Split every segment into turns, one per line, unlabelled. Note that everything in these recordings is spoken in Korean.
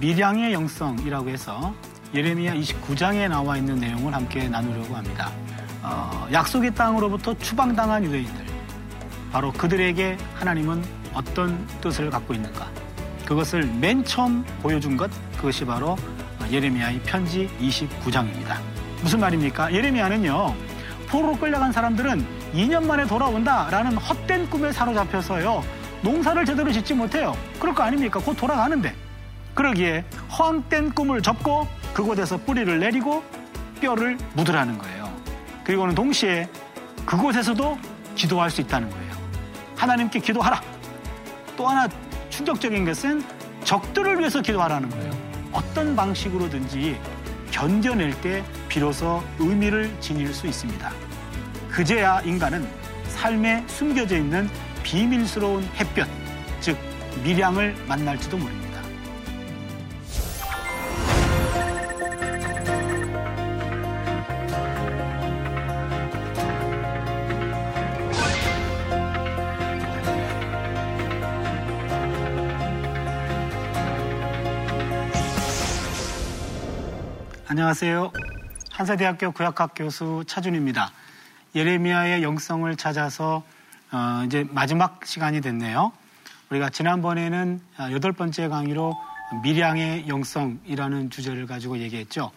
미량의 영성이라고 해서 예레미야 29장에 나와 있는 내용을 함께 나누려고 합니다. 어, 약속의 땅으로부터 추방당한 유대인들, 바로 그들에게 하나님은 어떤 뜻을 갖고 있는가? 그것을 맨 처음 보여준 것, 그것이 바로 예레미야의 편지 29장입니다. 무슨 말입니까? 예레미야는요, 포로로 끌려간 사람들은 2년 만에 돌아온다라는 헛된 꿈에 사로잡혀서요, 농사를 제대로 짓지 못해요. 그럴 거 아닙니까? 곧 돌아가는데. 그러기에 허황된 꿈을 접고 그곳에서 뿌리를 내리고 뼈를 묻으라는 거예요. 그리고는 동시에 그곳에서도 기도할 수 있다는 거예요. 하나님께 기도하라. 또 하나 충격적인 것은 적들을 위해서 기도하라는 거예요. 어떤 방식으로든지 견뎌낼 때 비로소 의미를 지닐 수 있습니다. 그제야 인간은 삶에 숨겨져 있는 비밀스러운 햇볕, 즉 미량을 만날지도 모릅니다. 안녕하세요. 한사대학교 구약학 교수 차준입니다. 예레미야의 영성을 찾아서 어, 이제 마지막 시간이 됐네요. 우리가 지난번에는 여덟 번째 강의로 미량의 영성이라는 주제를 가지고 얘기했죠.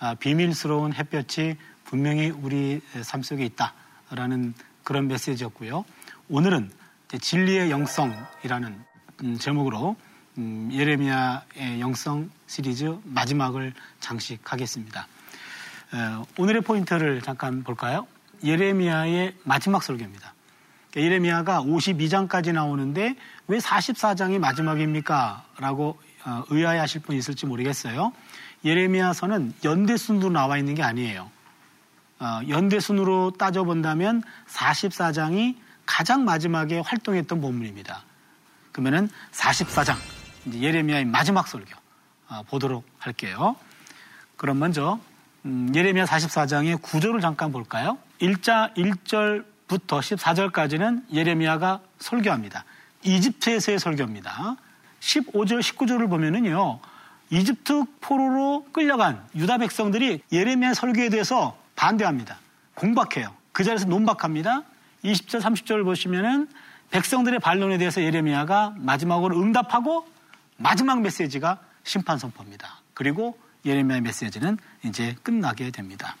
아, 비밀스러운 햇볕이 분명히 우리 삶 속에 있다라는 그런 메시지였고요. 오늘은 진리의 영성이라는 음, 제목으로 음, 예레미야의 영성 시리즈 마지막을 장식하겠습니다. 오늘의 포인트를 잠깐 볼까요? 예레미야의 마지막 설교입니다. 예레미야가 52장까지 나오는데 왜 44장이 마지막입니까? 라고 어, 의아해하실 분 있을지 모르겠어요. 예레미야서는 연대순으로 나와 있는 게 아니에요. 어, 연대순으로 따져본다면 44장이 가장 마지막에 활동했던 본문입니다. 그러면은 44장 예레미야의 마지막 설교 어, 보도록 할게요. 그럼 먼저 음, 예레미야 44장의 구조를 잠깐 볼까요? 1자 1절부터 14절까지는 예레미야가 설교합니다. 이집트에서의 설교입니다. 15절, 19절을 보면은요, 이집트 포로로 끌려간 유다 백성들이 예레미야 설교에 대해서 반대합니다. 공박해요. 그 자리에서 논박합니다. 20절, 30절을 보시면은 백성들의 반론에 대해서 예레미야가 마지막으로 응답하고 마지막 메시지가 심판 선포입니다. 그리고 예레미야의 메시지는 이제 끝나게 됩니다.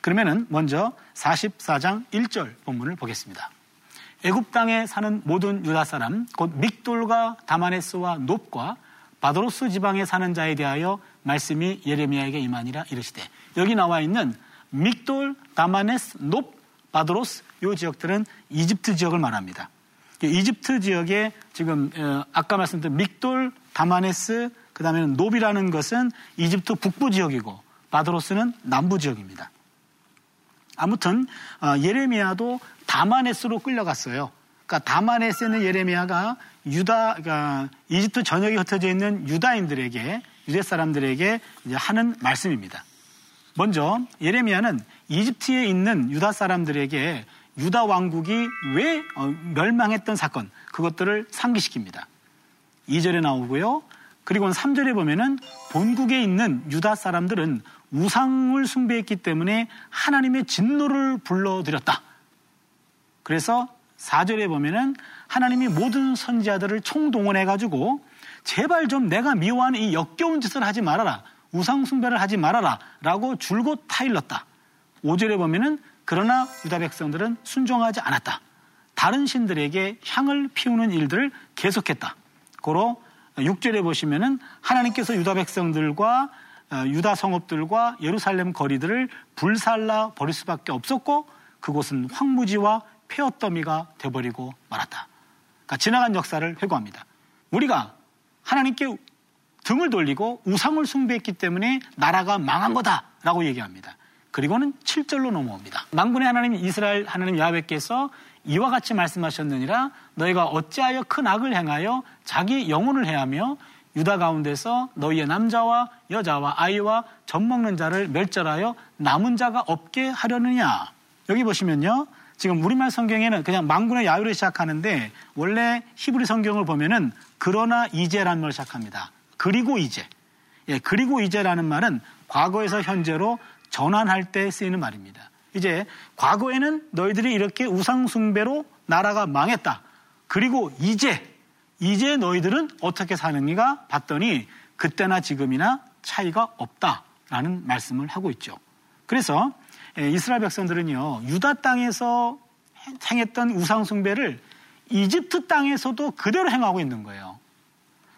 그러면은 먼저 44장 1절 본문을 보겠습니다. 애굽 땅에 사는 모든 유다 사람 곧 믹돌과 다마네스와 높과 바도로스 지방에 사는 자에 대하여 말씀이 예레미야에게 임하니라 이르시되 여기 나와 있는 믹돌, 다마네스, 높, 바도로스 이 지역들은 이집트 지역을 말합니다. 이집트 지역에 지금 어, 아까 말씀드린 믹돌, 다마네스, 그 다음에는 노비라는 것은 이집트 북부 지역이고 바드로스는 남부 지역입니다. 아무튼 어, 예레미야도 다마네스로 끌려갔어요. 그러니까 다마네스는 예레미야가 유다, 그러니까 이집트 전역에 흩어져 있는 유다인들에게 유대 사람들에게 하는 말씀입니다. 먼저 예레미야는 이집트에 있는 유다 사람들에게 유다 왕국이 왜 어, 멸망했던 사건 그것들을 상기시킵니다. 2절에 나오고요. 그리고는 3절에 보면은 본국에 있는 유다 사람들은 우상을 숭배했기 때문에 하나님의 진노를 불러들였다. 그래서 4절에 보면은 하나님이 모든 선지자들을 총동원해가지고 제발 좀 내가 미워하는 이 역겨운 짓을 하지 말아라. 우상 숭배를 하지 말아라. 라고 줄곧 타일렀다. 5절에 보면은 그러나 유다 백성들은 순종하지 않았다. 다른 신들에게 향을 피우는 일들을 계속했다. 고로 6절에 보시면은 하나님께서 유다 백성들과 어, 유다 성읍들과 예루살렘 거리들을 불살라 버릴 수밖에 없었고 그곳은 황무지와 폐허더미가 돼버리고 말았다. 그러니까 지나간 역사를 회고합니다. 우리가 하나님께 등을 돌리고 우상을 숭배했기 때문에 나라가 망한 거다라고 얘기합니다. 그리고는 7절로 넘어옵니다. 망군의 하나님 이스라엘 하나님 야훼께서 이와 같이 말씀하셨느니라 너희가 어찌하여 큰 악을 행하여 자기 영혼을 해하며 유다 가운데서 너희의 남자와 여자와 아이와 젖 먹는 자를 멸절하여 남은 자가 없게 하려느냐. 여기 보시면요. 지금 우리말 성경에는 그냥 망군의 야유를 시작하는데 원래 히브리 성경을 보면은 그러나 이제란 말을 시작합니다. 그리고 이제. 예, 그리고 이제라는 말은 과거에서 현재로 전환할 때 쓰이는 말입니다. 이제 과거에는 너희들이 이렇게 우상숭배로 나라가 망했다. 그리고 이제, 이제 너희들은 어떻게 사느니가 봤더니 그때나 지금이나 차이가 없다라는 말씀을 하고 있죠. 그래서 예, 이스라엘 백성들은요, 유다 땅에서 행했던 우상숭배를 이집트 땅에서도 그대로 행하고 있는 거예요.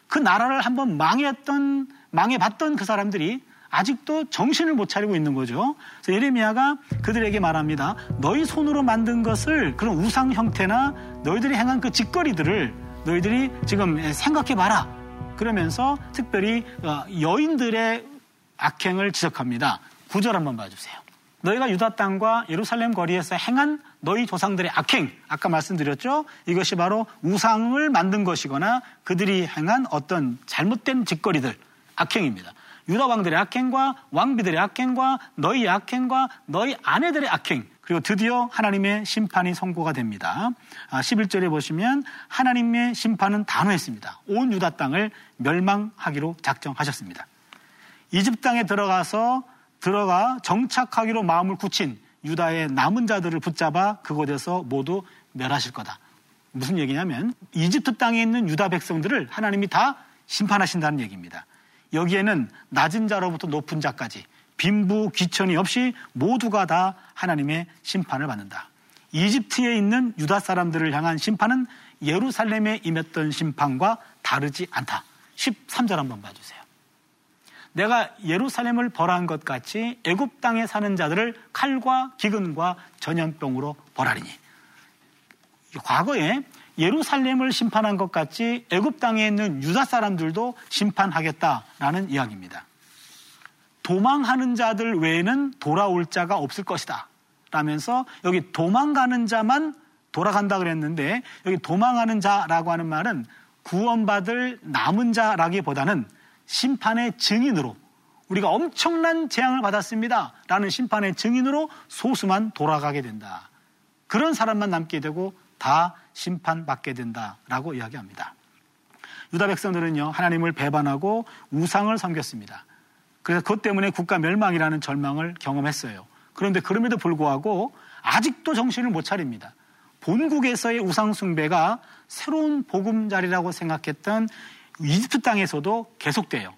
그 나라를 한번 망했던, 망해봤던 그 사람들이 아직도 정신을 못 차리고 있는 거죠. 그래서 예레미야가 그들에게 말합니다. 너희 손으로 만든 것을 그런 우상 형태나 너희들이 행한 그 짓거리들을 너희들이 지금 생각해 봐라. 그러면서 특별히 어, 여인들의 악행을 지적합니다. 구절 한번 봐주세요. 너희가 유다 땅과 예루살렘 거리에서 행한 너희 조상들의 악행, 아까 말씀드렸죠? 이것이 바로 우상을 만든 것이거나 그들이 행한 어떤 잘못된 짓거리들, 악행입니다. 유다 왕들의 악행과 왕비들의 악행과 너희 악행과 너희 아내들의 악행, 그리고 드디어 하나님의 심판이 선고가 됩니다. 11절에 아, 보시면 하나님의 심판은 단호했습니다. 온 유다 땅을 멸망하기로 작정하셨습니다. 이집 땅에 들어가서 들어가 정착하기로 마음을 굳힌 유다의 남은 자들을 붙잡아 그곳에서 모두 멸하실 거다. 무슨 얘기냐면 이집트 땅에 있는 유다 백성들을 하나님이 다 심판하신다는 얘기입니다. 여기에는 낮은 자로부터 높은 자까지 빈부 귀천이 없이 모두가 다 하나님의 심판을 받는다. 이집트에 있는 유다 사람들을 향한 심판은 예루살렘에 임했던 심판과 다르지 않다. 13절 한번 봐주세요. 내가 예루살렘을 벌한 것 같이 애굽 땅에 사는 자들을 칼과 기근과 전염병으로 벌하리니. 과거에 예루살렘을 심판한 것 같이 애굽 땅에 있는 유다 사람들도 심판하겠다라는 이야기입니다. 도망하는 자들 외에는 돌아올 자가 없을 것이다. 라면서 여기 도망가는 자만 돌아간다 그랬는데 여기 도망하는 자라고 하는 말은 구원받을 남은 자라기보다는 심판의 증인으로 우리가 엄청난 재앙을 받았습니다. 라는 심판의 증인으로 소수만 돌아가게 된다. 그런 사람만 남게 되고 다 심판받게 된다라고 이야기합니다. 유다 백성들은요, 하나님을 배반하고 우상을 섬겼습니다. 그래서 그것 때문에 국가 멸망이라는 절망을 경험했어요. 그런데 그럼에도 불구하고 아직도 정신을 못 차립니다. 본국에서의 우상숭배가 새로운 보금자리라고 생각했던 이집트 땅에서도 계속돼요.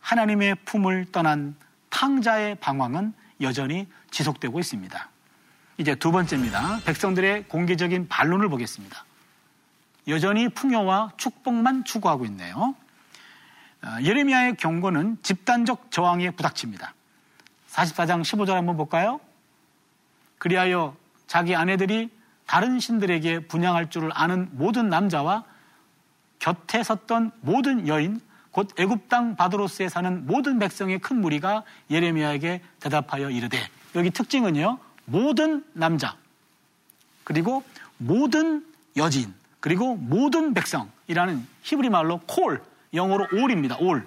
하나님의 품을 떠난 탕자의 방황은 여전히 지속되고 있습니다. 이제 두 번째입니다. 백성들의 공개적인 반론을 보겠습니다. 여전히 풍요와 축복만 추구하고 있네요. 어, 예레미야의 경고는 집단적 저항에 부닥칩니다. 44장 15절 한번 볼까요? 그리하여 자기 아내들이 다른 신들에게 분양할 줄을 아는 모든 남자와 곁에 섰던 모든 여인, 곧 애굽 땅 바드로스에 사는 모든 백성의 큰 무리가 예레미야에게 대답하여 이르되 여기 특징은요 모든 남자 그리고 모든 여진 그리고 모든 백성이라는 히브리 말로 콜 영어로 올입니다 올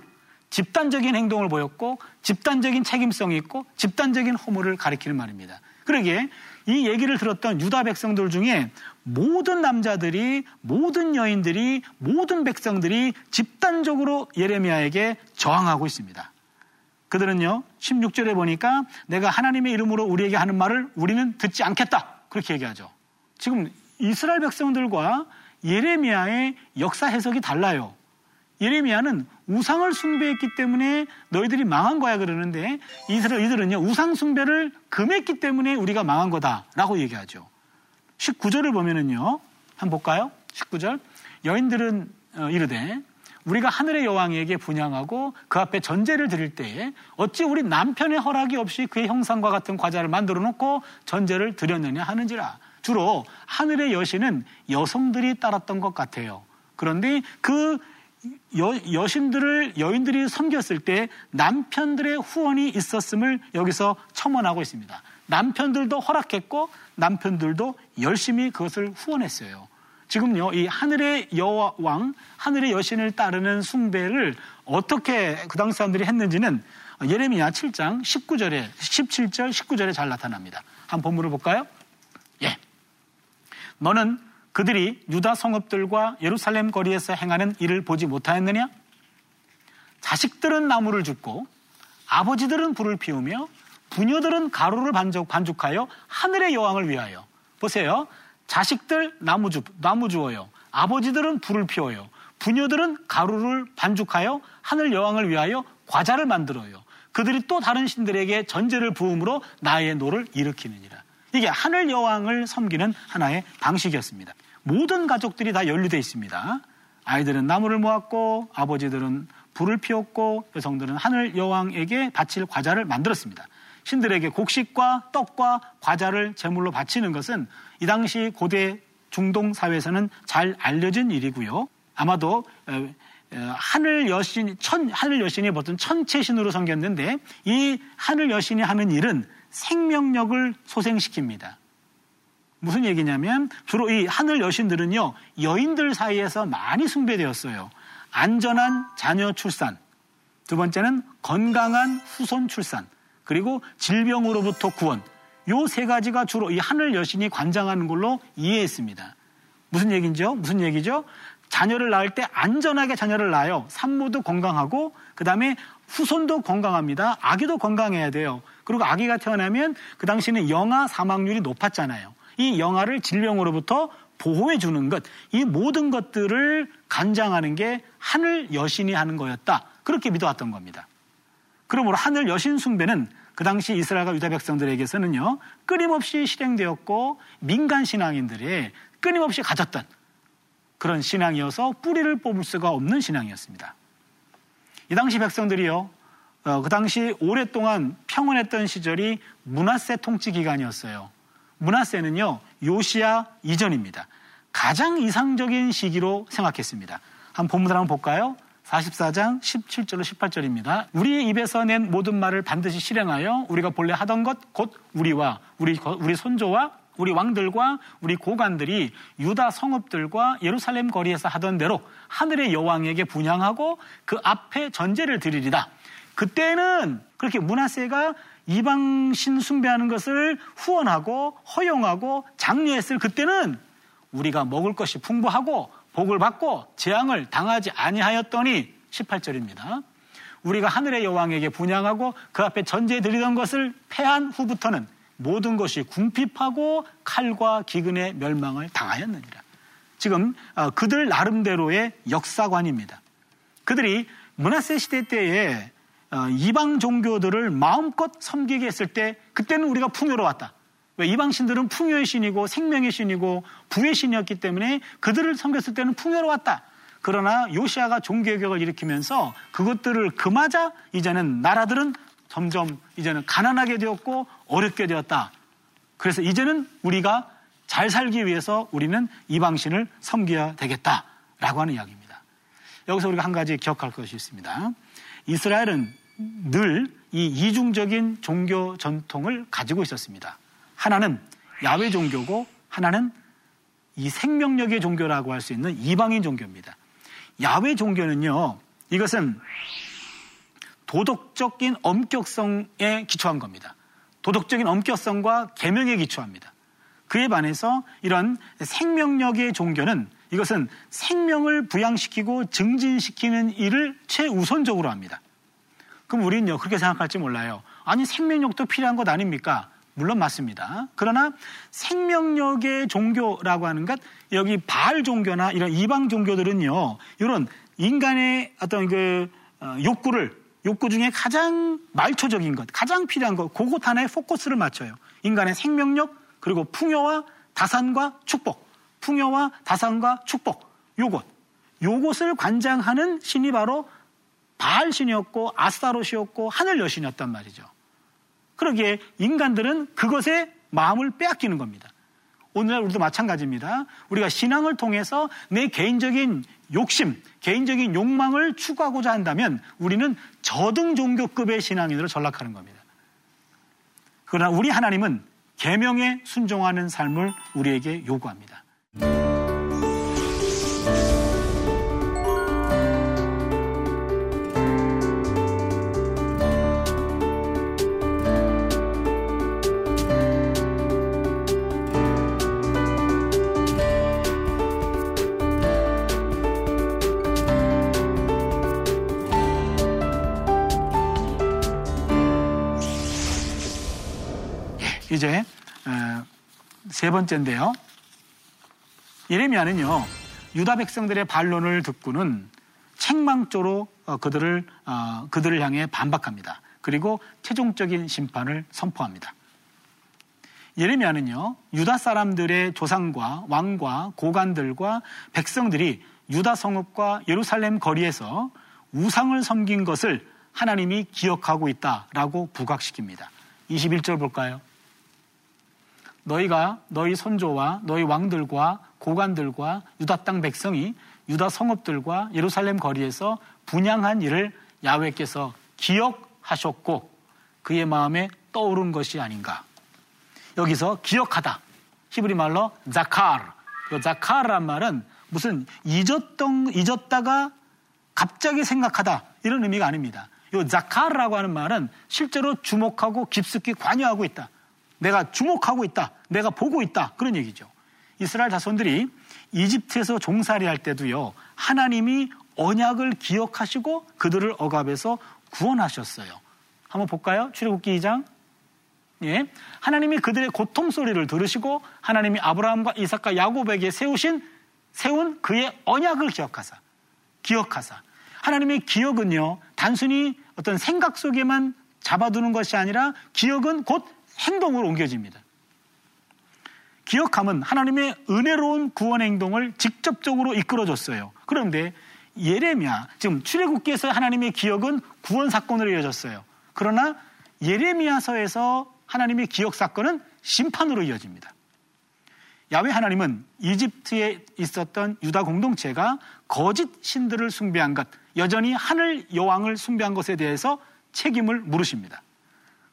집단적인 행동을 보였고 집단적인 책임성이 있고 집단적인 허물을 가리키는 말입니다. 그러기에 이 얘기를 들었던 유다 백성들 중에 모든 남자들이 모든 여인들이 모든 백성들이 집단적으로 예레미야에게 저항하고 있습니다. 그들은요 16절에 보니까 내가 하나님의 이름으로 우리에게 하는 말을 우리는 듣지 않겠다 그렇게 얘기하죠. 지금 이스라엘 백성들과 예레미야의 역사 해석이 달라요. 예레미야는 우상을 숭배했기 때문에 너희들이 망한 거야 그러는데 이스라엘 이들은요 우상 숭배를 금했기 때문에 우리가 망한 거다라고 얘기하죠. 19절을 보면은요 한번 볼까요? 19절 여인들은 어, 이르되 우리가 하늘의 여왕에게 분양하고 그 앞에 전제를 드릴 때에 어찌 우리 남편의 허락이 없이 그의 형상과 같은 과자를 만들어 놓고 전제를 드렸느냐 하는지라 주로 하늘의 여신은 여성들이 따랐던 것 같아요. 그런데 그 여, 신들을 여인들이 섬겼을 때 남편들의 후원이 있었음을 여기서 첨언하고 있습니다. 남편들도 허락했고 남편들도 열심히 그것을 후원했어요. 지금요, 이 하늘의 여왕, 하늘의 여신을 따르는 숭배를 어떻게 그 당시 사람들이 했는지는 예레미야 7장 19절에, 17절, 19절에 잘 나타납니다. 한 본문을 볼까요? 예. 너는 그들이 유다 성읍들과 예루살렘 거리에서 행하는 일을 보지 못하였느냐? 자식들은 나무를 줍고 아버지들은 불을 피우며 부녀들은 가루를 반죽, 반죽하여 하늘의 여왕을 위하여 보세요. 자식들 나무 주 나무 주어요. 아버지들은 불을 피워요. 부녀들은 가루를 반죽하여 하늘 여왕을 위하여 과자를 만들어요. 그들이 또 다른 신들에게 전제를 부음으로 나의 노를 일으키느니라. 이게 하늘 여왕을 섬기는 하나의 방식이었습니다. 모든 가족들이 다 연루되어 있습니다. 아이들은 나무를 모았고 아버지들은 불을 피웠고 여성들은 하늘 여왕에게 바칠 과자를 만들었습니다. 신들에게 곡식과 떡과 과자를 제물로 바치는 것은 이 당시 고대 중동 사회에서는 잘 알려진 일이고요. 아마도 어, 어, 하늘 여신, 천, 하늘 여신이 보통 천체 신으로 섬겼는데 이 하늘 여신이 하는 일은 생명력을 소생시킵니다. 무슨 얘기냐면 주로 이 하늘 여신들은요 여인들 사이에서 많이 숭배되었어요. 안전한 자녀 출산, 두 번째는 건강한 후손 출산, 그리고 질병으로부터 구원. 요 세 가지가 주로 이 하늘 여신이 관장하는 걸로 이해했습니다. 무슨 얘기죠? 무슨 얘기죠? 자녀를 낳을 때 안전하게 자녀를 낳아요. 산모도 건강하고 그 다음에 후손도 건강합니다. 아기도 건강해야 돼요. 그리고 아기가 태어나면 그 당시에는 영아 사망률이 높았잖아요. 이 영아를 질병으로부터 보호해 주는 것, 이 모든 것들을 간장하는 게 하늘 여신이 하는 거였다. 그렇게 믿어왔던 겁니다. 그러므로 하늘 여신 숭배는 그 당시 이스라엘과 유다 백성들에게서는요, 끊임없이 실행되었고 민간 신앙인들이 끊임없이 가졌던 그런 신앙이어서 뿌리를 뽑을 수가 없는 신앙이었습니다. 이 당시 백성들이요, 어, 그 당시 오랫동안 평온했던 시절이 문하세 통치 기간이었어요. 문하세는요, 요시아 이전입니다. 가장 이상적인 시기로 생각했습니다. 한 본문을 한번 볼까요? 44장 17절로 18절입니다. 우리의 입에서 낸 모든 말을 반드시 실행하여 우리가 본래 하던 것 곧 우리와 우리 우리 손조와 우리 왕들과 우리 고관들이 유다 성읍들과 예루살렘 거리에서 하던 대로 하늘의 여왕에게 분양하고 그 앞에 전제를 드리리다. 그때는 그렇게 문하세가 이방신 숭배하는 것을 후원하고 허용하고 장려했을 그때는 우리가 먹을 것이 풍부하고 복을 받고 재앙을 당하지 아니하였더니 18절입니다. 우리가 하늘의 여왕에게 분양하고 그 앞에 전제 드리던 것을 패한 후부터는 모든 것이 궁핍하고 칼과 기근의 멸망을 당하였느니라. 지금 어, 그들 나름대로의 역사관입니다. 그들이 문화세 시대 때에 어, 이방 종교들을 마음껏 섬기게 했을 때 그때는 우리가 풍요로웠다. 왜 이방신들은 풍요의 신이고 생명의 신이고 부의 신이었기 때문에 그들을 섬겼을 때는 풍요로웠다. 그러나 요시아가 종교개혁을 일으키면서 그것들을 금하자 이제는 나라들은 점점 이제는 가난하게 되었고 어렵게 되었다. 그래서 이제는 우리가 잘 살기 위해서 우리는 이방신을 섬겨야 되겠다라고 하는 이야기입니다. 여기서 우리가 한 가지 기억할 것이 있습니다. 이스라엘은 늘 이 이중적인 종교 전통을 가지고 있었습니다. 하나는 야외 종교고 하나는 이 생명력의 종교라고 할 수 있는 이방인 종교입니다. 야외 종교는요, 이것은 도덕적인 엄격성에 기초한 겁니다. 도덕적인 엄격성과 계명에 기초합니다. 그에 반해서 이런 생명력의 종교는 이것은 생명을 부양시키고 증진시키는 일을 최우선적으로 합니다. 그럼 우리는요, 그렇게 생각할지 몰라요. 아니, 생명력도 필요한 것 아닙니까? 물론 맞습니다. 그러나 생명력의 종교라고 하는 것, 여기 바알 종교나 이런 이방 종교들은요, 이런 인간의 어떤 그 어, 욕구를 욕구 중에 가장 말초적인 것, 가장 필요한 것, 그것 하나에 포커스를 맞춰요. 인간의 생명력, 그리고 풍요와 다산과 축복. 풍요와 다산과 축복. 요것. 요것을 관장하는 신이 바로 바알 신이었고 아스타롯이었고 하늘 여신이었단 말이죠. 그러기에 인간들은 그것에 마음을 빼앗기는 겁니다. 오늘날 우리도 마찬가지입니다. 우리가 신앙을 통해서 내 개인적인 욕심, 개인적인 욕망을 추구하고자 한다면 우리는 저등 종교급의 신앙인으로 전락하는 겁니다. 그러나 우리 하나님은 계명에 순종하는 삶을 우리에게 요구합니다. 이제 세 번째인데요. 예레미야는요 유다 백성들의 반론을 듣고는 책망조로 어, 그들을 어, 그들을 향해 반박합니다. 그리고 최종적인 심판을 선포합니다. 예레미야는요 유다 사람들의 조상과 왕과 고관들과 백성들이 유다 성읍과 예루살렘 거리에서 우상을 섬긴 것을 하나님이 기억하고 있다라고 부각시킵니다. 21절 볼까요? 너희가 너희 손조와 너희 왕들과 고관들과 유다 땅 백성이 유다 성읍들과 예루살렘 거리에서 분양한 일을 야외께서 기억하셨고 그의 마음에 떠오른 것이 아닌가. 여기서 기억하다. 히브리 말로 자카르. 이 자카르란 말은 무슨 잊었던 잊었다가 갑자기 생각하다 이런 의미가 아닙니다. 이 자카르라고 하는 말은 실제로 주목하고 깊숙이 관여하고 있다. 내가 주목하고 있다. 내가 보고 있다. 그런 얘기죠. 이스라엘 자손들이 이집트에서 종살이 할 때도요. 하나님이 언약을 기억하시고 그들을 억압해서 구원하셨어요. 한번 볼까요? 출애굽기 2장. 예. 하나님이 그들의 고통 소리를 들으시고 하나님이 아브라함과 이삭과 야곱에게 세우신 세운 그의 언약을 기억하사. 기억하사. 하나님의 기억은요. 단순히 어떤 생각 속에만 잡아두는 것이 아니라 기억은 곧 행동으로 옮겨집니다. 기억함은 하나님의 은혜로운 구원 행동을 직접적으로 이끌어줬어요. 그런데 예레미야, 지금 출애굽기에서 하나님의 기억은 구원 사건으로 이어졌어요. 그러나 예레미야서에서 하나님의 기억 사건은 심판으로 이어집니다. 야외 하나님은 이집트에 있었던 유다 공동체가 거짓 신들을 숭배한 것, 여전히 하늘 여왕을 숭배한 것에 대해서 책임을 물으십니다.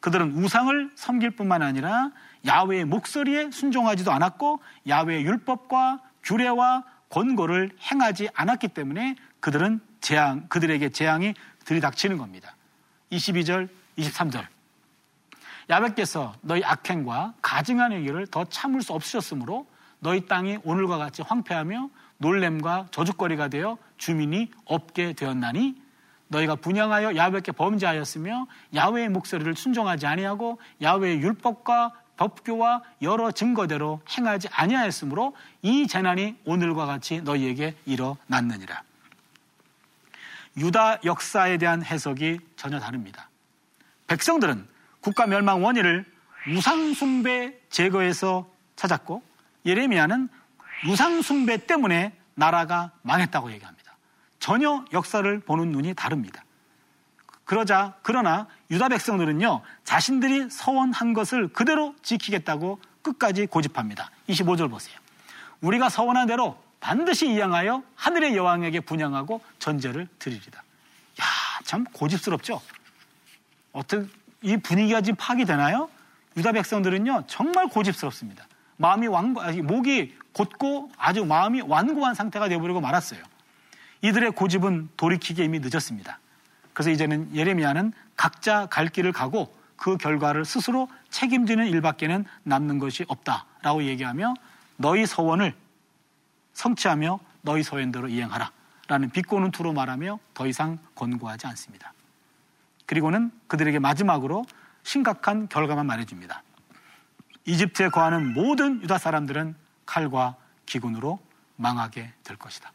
그들은 우상을 섬길 뿐만 아니라 야외의 목소리에 순종하지도 않았고 야외의 율법과 규례와 권고를 행하지 않았기 때문에 그들은 재앙, 그들에게 재앙이 들이닥치는 겁니다. 22절, 23절. 야외께서 너희 악행과 가증한 행위를 더 참을 수 없으셨으므로 너희 땅이 오늘과 같이 황폐하며 놀램과 저주거리가 되어 주민이 없게 되었나니 너희가 분양하여 야외께 범죄하였으며 야외의 목소리를 순종하지 아니하고 야외의 율법과 법교와 여러 증거대로 행하지 아니하였으므로 이 재난이 오늘과 같이 너희에게 일어났느니라. 유다 역사에 대한 해석이 전혀 다릅니다. 백성들은 국가 멸망 원인을 우상숭배 제거에서 찾았고 예레미야는 우상숭배 때문에 나라가 망했다고 얘기합니다. 전혀 역사를 보는 눈이 다릅니다. 그러자 그러나 유다 백성들은요 자신들이 서원한 것을 그대로 지키겠다고 끝까지 고집합니다. 25절 보세요. 우리가 서원한 대로 반드시 이양하여 하늘의 여왕에게 분양하고 전제를 드리리다. 야, 참 고집스럽죠? 어떻게 이 분위기가 지금 파악되나요? 유다 백성들은요, 정말 고집스럽습니다. 마음이 완고, 목이 곧고 아주 마음이 완고한 상태가 되어버리고 말았어요. 이들의 고집은 돌이키기 이미 늦었습니다. 그래서 이제는 예레미야는 각자 갈 길을 가고 그 결과를 스스로 책임지는 일밖에는 남는 것이 없다라고 얘기하며 너희 서원을 성취하며 너희 서원대로 이행하라 라는 비꼬는 투로 말하며 더 이상 권고하지 않습니다. 그리고는 그들에게 마지막으로 심각한 결과만 말해줍니다. 이집트에 거하는 모든 유다 사람들은 칼과 기근으로 망하게 될 것이다.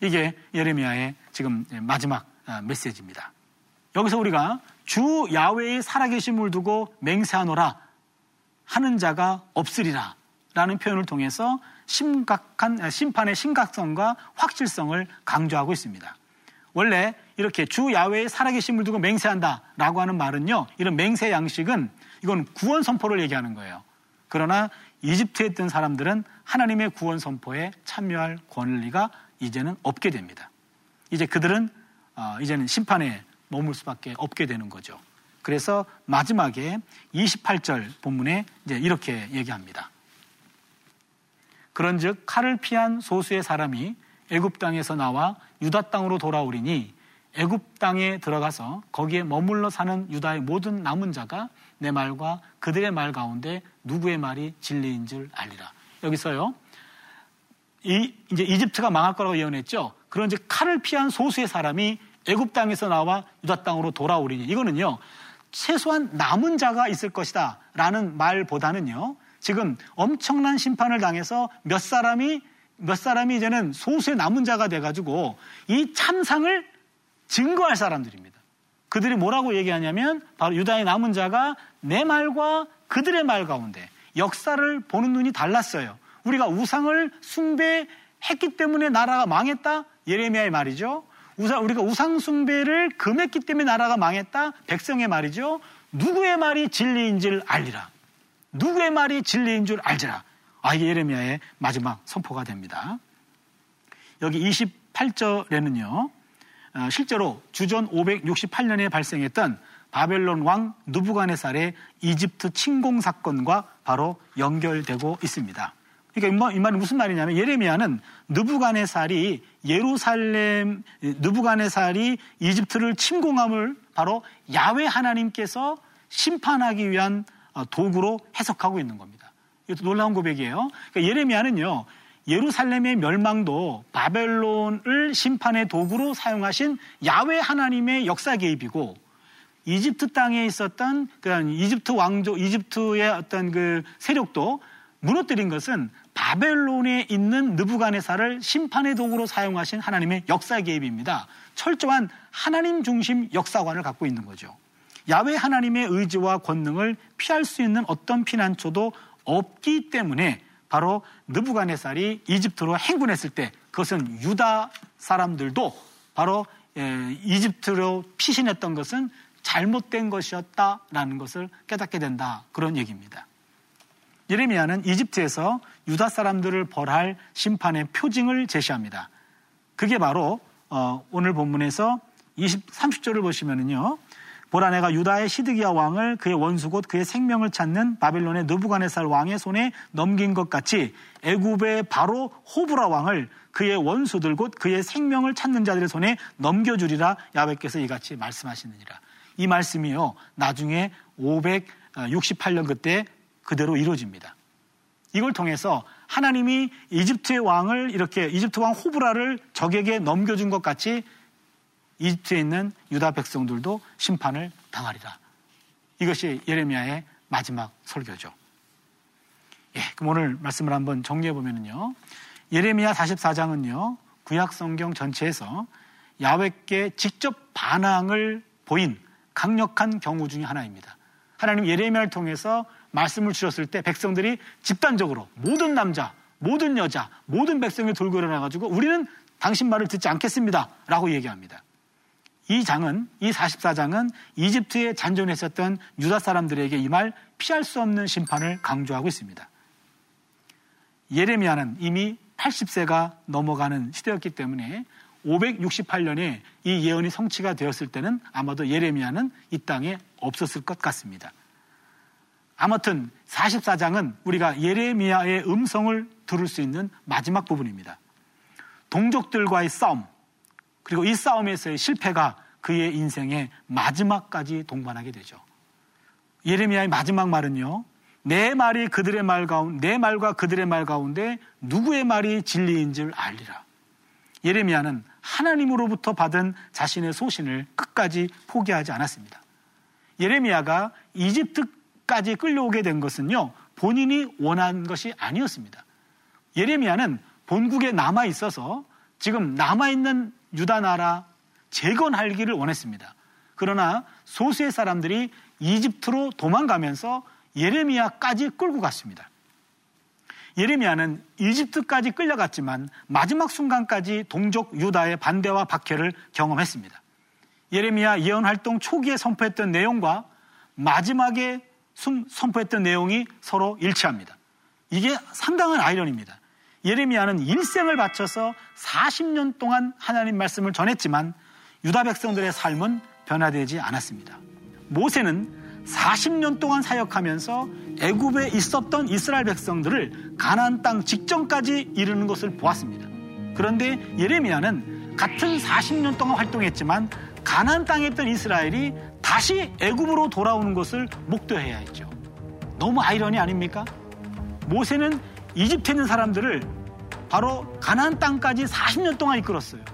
이게 예레미야의 지금 마지막 아, 메시지입니다. 여기서 우리가 주 야외의 살아계심을 두고 맹세하노라 하는 자가 없으리라 라는 표현을 통해서 심각한 아, 심판의 심각성과 확실성을 강조하고 있습니다. 원래 이렇게 주 야외에 살아계심을 두고 맹세한다라고 하는 말은요. 이런 맹세 양식은 이건 구원 선포를 얘기하는 거예요. 그러나 이집트에 있던 사람들은 하나님의 구원 선포에 참여할 권리가 이제는 없게 됩니다. 이제 그들은 어, 이제는 심판에 머물 수밖에 없게 되는 거죠. 그래서 마지막에 28절 본문에 이제 이렇게 얘기합니다. 그런즉 칼을 피한 소수의 사람이 애굽 땅에서 나와 유다 땅으로 돌아오리니 애굽 땅에 들어가서 거기에 머물러 사는 유다의 모든 남은 자가 내 말과 그들의 말 가운데 누구의 말이 진리인 줄 알리라. 여기서요. 이 이제 이집트가 망할 거라고 예언했죠. 그런 이제 칼을 피한 소수의 사람이 애굽 땅에서 나와 유다 땅으로 돌아오리니 이거는요. 최소한 남은 자가 있을 것이다 라는 말보다는요. 지금 엄청난 심판을 당해서 몇 사람이 몇 사람이 이제는 소수의 남은 자가 돼 가지고 이 참상을 증거할 사람들입니다. 그들이 뭐라고 얘기하냐면 바로 유다의 남은 자가 내 말과 그들의 말 가운데 역사를 보는 눈이 달랐어요. 우리가 우상을 숭배했기 때문에 나라가 망했다? 예레미야의 말이죠. 우상, 우리가 우상 숭배를 금했기 때문에 나라가 망했다? 백성의 말이죠. 누구의 말이 진리인 줄 알리라. 누구의 말이 진리인 줄 알지라. 아, 이게 예레미야의 마지막 선포가 됩니다. 여기 28절에는요, 어, 실제로 주전 568년에 발생했던 바벨론 왕 누부가네살의 이집트 침공 사건과 바로 연결되고 있습니다. 그러니까 이 말이 무슨 말이냐면 예레미야는 누부가네살이 예루살렘 누부가네살이 이집트를 침공함을 바로 야외 하나님께서 심판하기 위한 어, 도구로 해석하고 있는 겁니다. 이것도 놀라운 고백이에요. 그러니까 예레미야는요. 예루살렘의 멸망도 바벨론을 심판의 도구로 사용하신 야외 하나님의 역사 개입이고 이집트 땅에 있었던 그 이집트 왕조, 이집트의 어떤 그 세력도 무너뜨린 것은 바벨론에 있는 느부간의사를 심판의 도구로 사용하신 하나님의 역사 개입입니다. 철저한 하나님 중심 역사관을 갖고 있는 거죠. 야외 하나님의 의지와 권능을 피할 수 있는 어떤 피난처도 없기 때문에 바로 느부간의살이 이집트로 행군했을 때 그것은 유다 사람들도 바로 예, 이집트로 피신했던 것은 잘못된 것이었다라는 것을 깨닫게 된다. 그런 얘기입니다. 예레미야는 이집트에서 유다 사람들을 벌할 심판의 표징을 제시합니다. 그게 바로 어, 오늘 본문에서 20, 30절을 보시면은요. 보라 내가 유다의 시드기야 왕을 그의 원수 곧 그의 생명을 찾는 바빌론의 느부갓네살 왕의 손에 넘긴 것 같이 애굽의 바로 호브라 왕을 그의 원수들 곧 그의 생명을 찾는 자들의 손에 넘겨주리라 야외께서 이같이 말씀하시느니라. 이 말씀이요. 나중에 568년 그때 그대로 이루어집니다. 이걸 통해서 하나님이 이집트의 왕을 이렇게 이집트 왕 호브라를 적에게 넘겨준 것 같이 이집트에 있는 유다 백성들도 심판을 당하리라. 이것이 예레미야의 마지막 설교죠. 예, 그럼 오늘 말씀을 한번 정리해 보면요. 예레미야 44장은요. 구약 성경 전체에서 야외께 직접 반항을 보인 강력한 경우 중의 하나입니다. 하나님 예레미야를 통해서 말씀을 주셨을 때 백성들이 집단적으로 모든 남자, 모든 여자, 모든 백성이 돌고 일어나 가지고 우리는 당신 말을 듣지 않겠습니다. 라고 얘기합니다. 이 장은 이 44장은 이집트에 잔존했었던 유다 사람들에게 이 말 피할 수 없는 심판을 강조하고 있습니다. 예레미야는 이미 80세가 넘어가는 시대였기 때문에 568년에 이 예언이 성취가 되었을 때는 아마도 예레미야는 이 땅에 없었을 것 같습니다. 아무튼 44장은 우리가 예레미야의 음성을 들을 수 있는 마지막 부분입니다. 동족들과의 싸움, 그리고 이 싸움에서의 실패가 그의 인생의 마지막까지 동반하게 되죠. 예레미야의 마지막 말은요. 내 말이 그들의 말 가운데, 내 말과 그들의 말 가운데 누구의 말이 진리인 줄 알리라. 예레미야는 하나님으로부터 받은 자신의 소신을 끝까지 포기하지 않았습니다. 예레미야가 이집트 까지 끌려오게 된 것은요, 본인이 원한 것이 아니었습니다. 예레미야는 본국에 남아 있어서 지금 남아 있는 유다 나라 재건하기를 원했습니다. 그러나 소수의 사람들이 이집트로 도망가면서 예레미야까지 끌고 갔습니다. 예레미야는 이집트까지 끌려갔지만 마지막 순간까지 동족 유다의 반대와 박해를 경험했습니다. 예레미야 예언 활동 초기에 선포했던 내용과 마지막에 선포했던 내용이 서로 일치합니다. 이게 상당한 아이러니입니다. 예레미야는 일생을 바쳐서 40년 동안 하나님 말씀을 전했지만 유다 백성들의 삶은 변화되지 않았습니다. 모세는 40년 동안 사역하면서 애굽에 있었던 이스라엘 백성들을 가나안 땅 직전까지 이르는 것을 보았습니다. 그런데 예레미야는 같은 40년 동안 활동했지만 가나안 땅에 있던 이스라엘이 다시 애굽으로 돌아오는 것을 목도해야 했죠. 너무 아이러니 아닙니까? 모세는 이집트에 있는 사람들을 바로 가나안 땅까지 40년 동안 이끌었어요.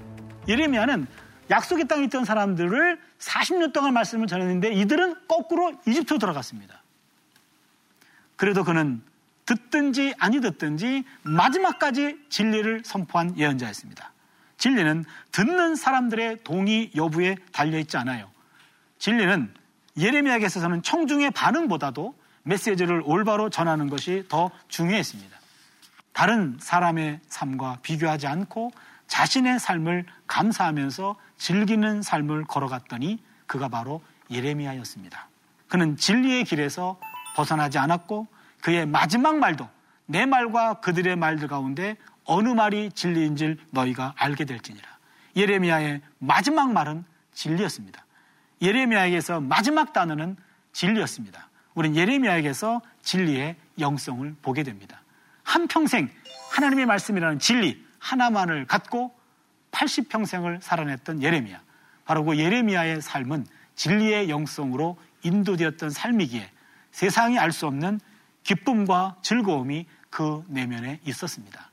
예레미야는 약속의 땅에 있던 사람들을 40년 동안 말씀을 전했는데 이들은 거꾸로 이집트로 들어갔습니다. 그래도 그는 듣든지 아니 듣든지 마지막까지 진리를 선포한 예언자였습니다. 진리는 듣는 사람들의 동의 여부에 달려 있지 않아요. 진리는 예레미야에게서는 청중의 반응보다도 메시지를 올바로 전하는 것이 더 중요했습니다. 다른 사람의 삶과 비교하지 않고 자신의 삶을 감사하면서 즐기는 삶을 걸어갔더니 그가 바로 예레미야였습니다. 그는 진리의 길에서 벗어나지 않았고 그의 마지막 말도 내 말과 그들의 말들 가운데 어느 말이 진리인 줄 너희가 알게 될지니라. 예레미야의 마지막 말은 진리였습니다. 예레미야에게서 마지막 단어는 진리였습니다. 우린 예레미야에게서 진리의 영성을 보게 됩니다. 한평생 하나님의 말씀이라는 진리 하나만을 갖고 80평생을 살아냈던 예레미야. 바로 그 예레미야의 삶은 진리의 영성으로 인도되었던 삶이기에 세상이 알 수 없는 기쁨과 즐거움이 그 내면에 있었습니다.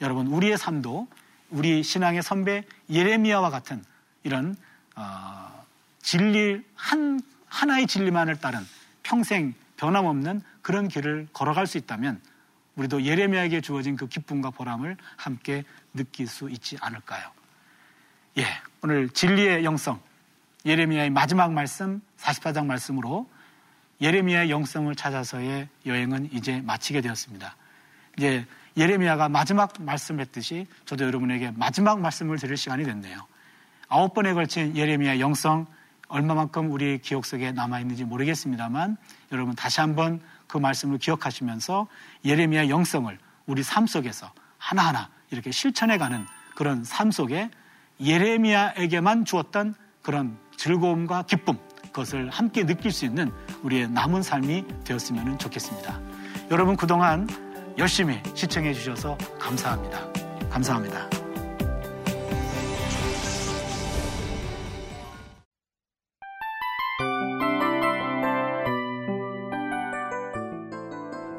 여러분, 우리의 삶도 우리 신앙의 선배 예레미야와 같은 이런 어, 진리 한 하나의 진리만을 따른 평생 변함없는 그런 길을 걸어갈 수 있다면 우리도 예레미야에게 주어진 그 기쁨과 보람을 함께 느낄 수 있지 않을까요? 예, 오늘 진리의 영성 예레미야의 마지막 말씀 44장 말씀으로 예레미야의 영성을 찾아서의 여행은 이제 마치게 되었습니다. 이제 예레미야가 마지막 말씀했듯이 저도 여러분에게 마지막 말씀을 드릴 시간이 됐네요. 아홉 번에 걸친 예레미야 영성 얼마만큼 우리 기억 속에 남아있는지 모르겠습니다만 여러분 다시 한번 그 말씀을 기억하시면서 예레미야 영성을 우리 삶 속에서 하나하나 이렇게 실천해가는 그런 삶 속에 예레미야에게만 주었던 그런 즐거움과 기쁨 그것을 함께 느낄 수 있는 우리의 남은 삶이 되었으면 좋겠습니다. 여러분 그동안 열심히 시청해 주셔서 감사합니다. 감사합니다.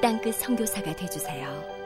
땅끝 성교사가 되주세요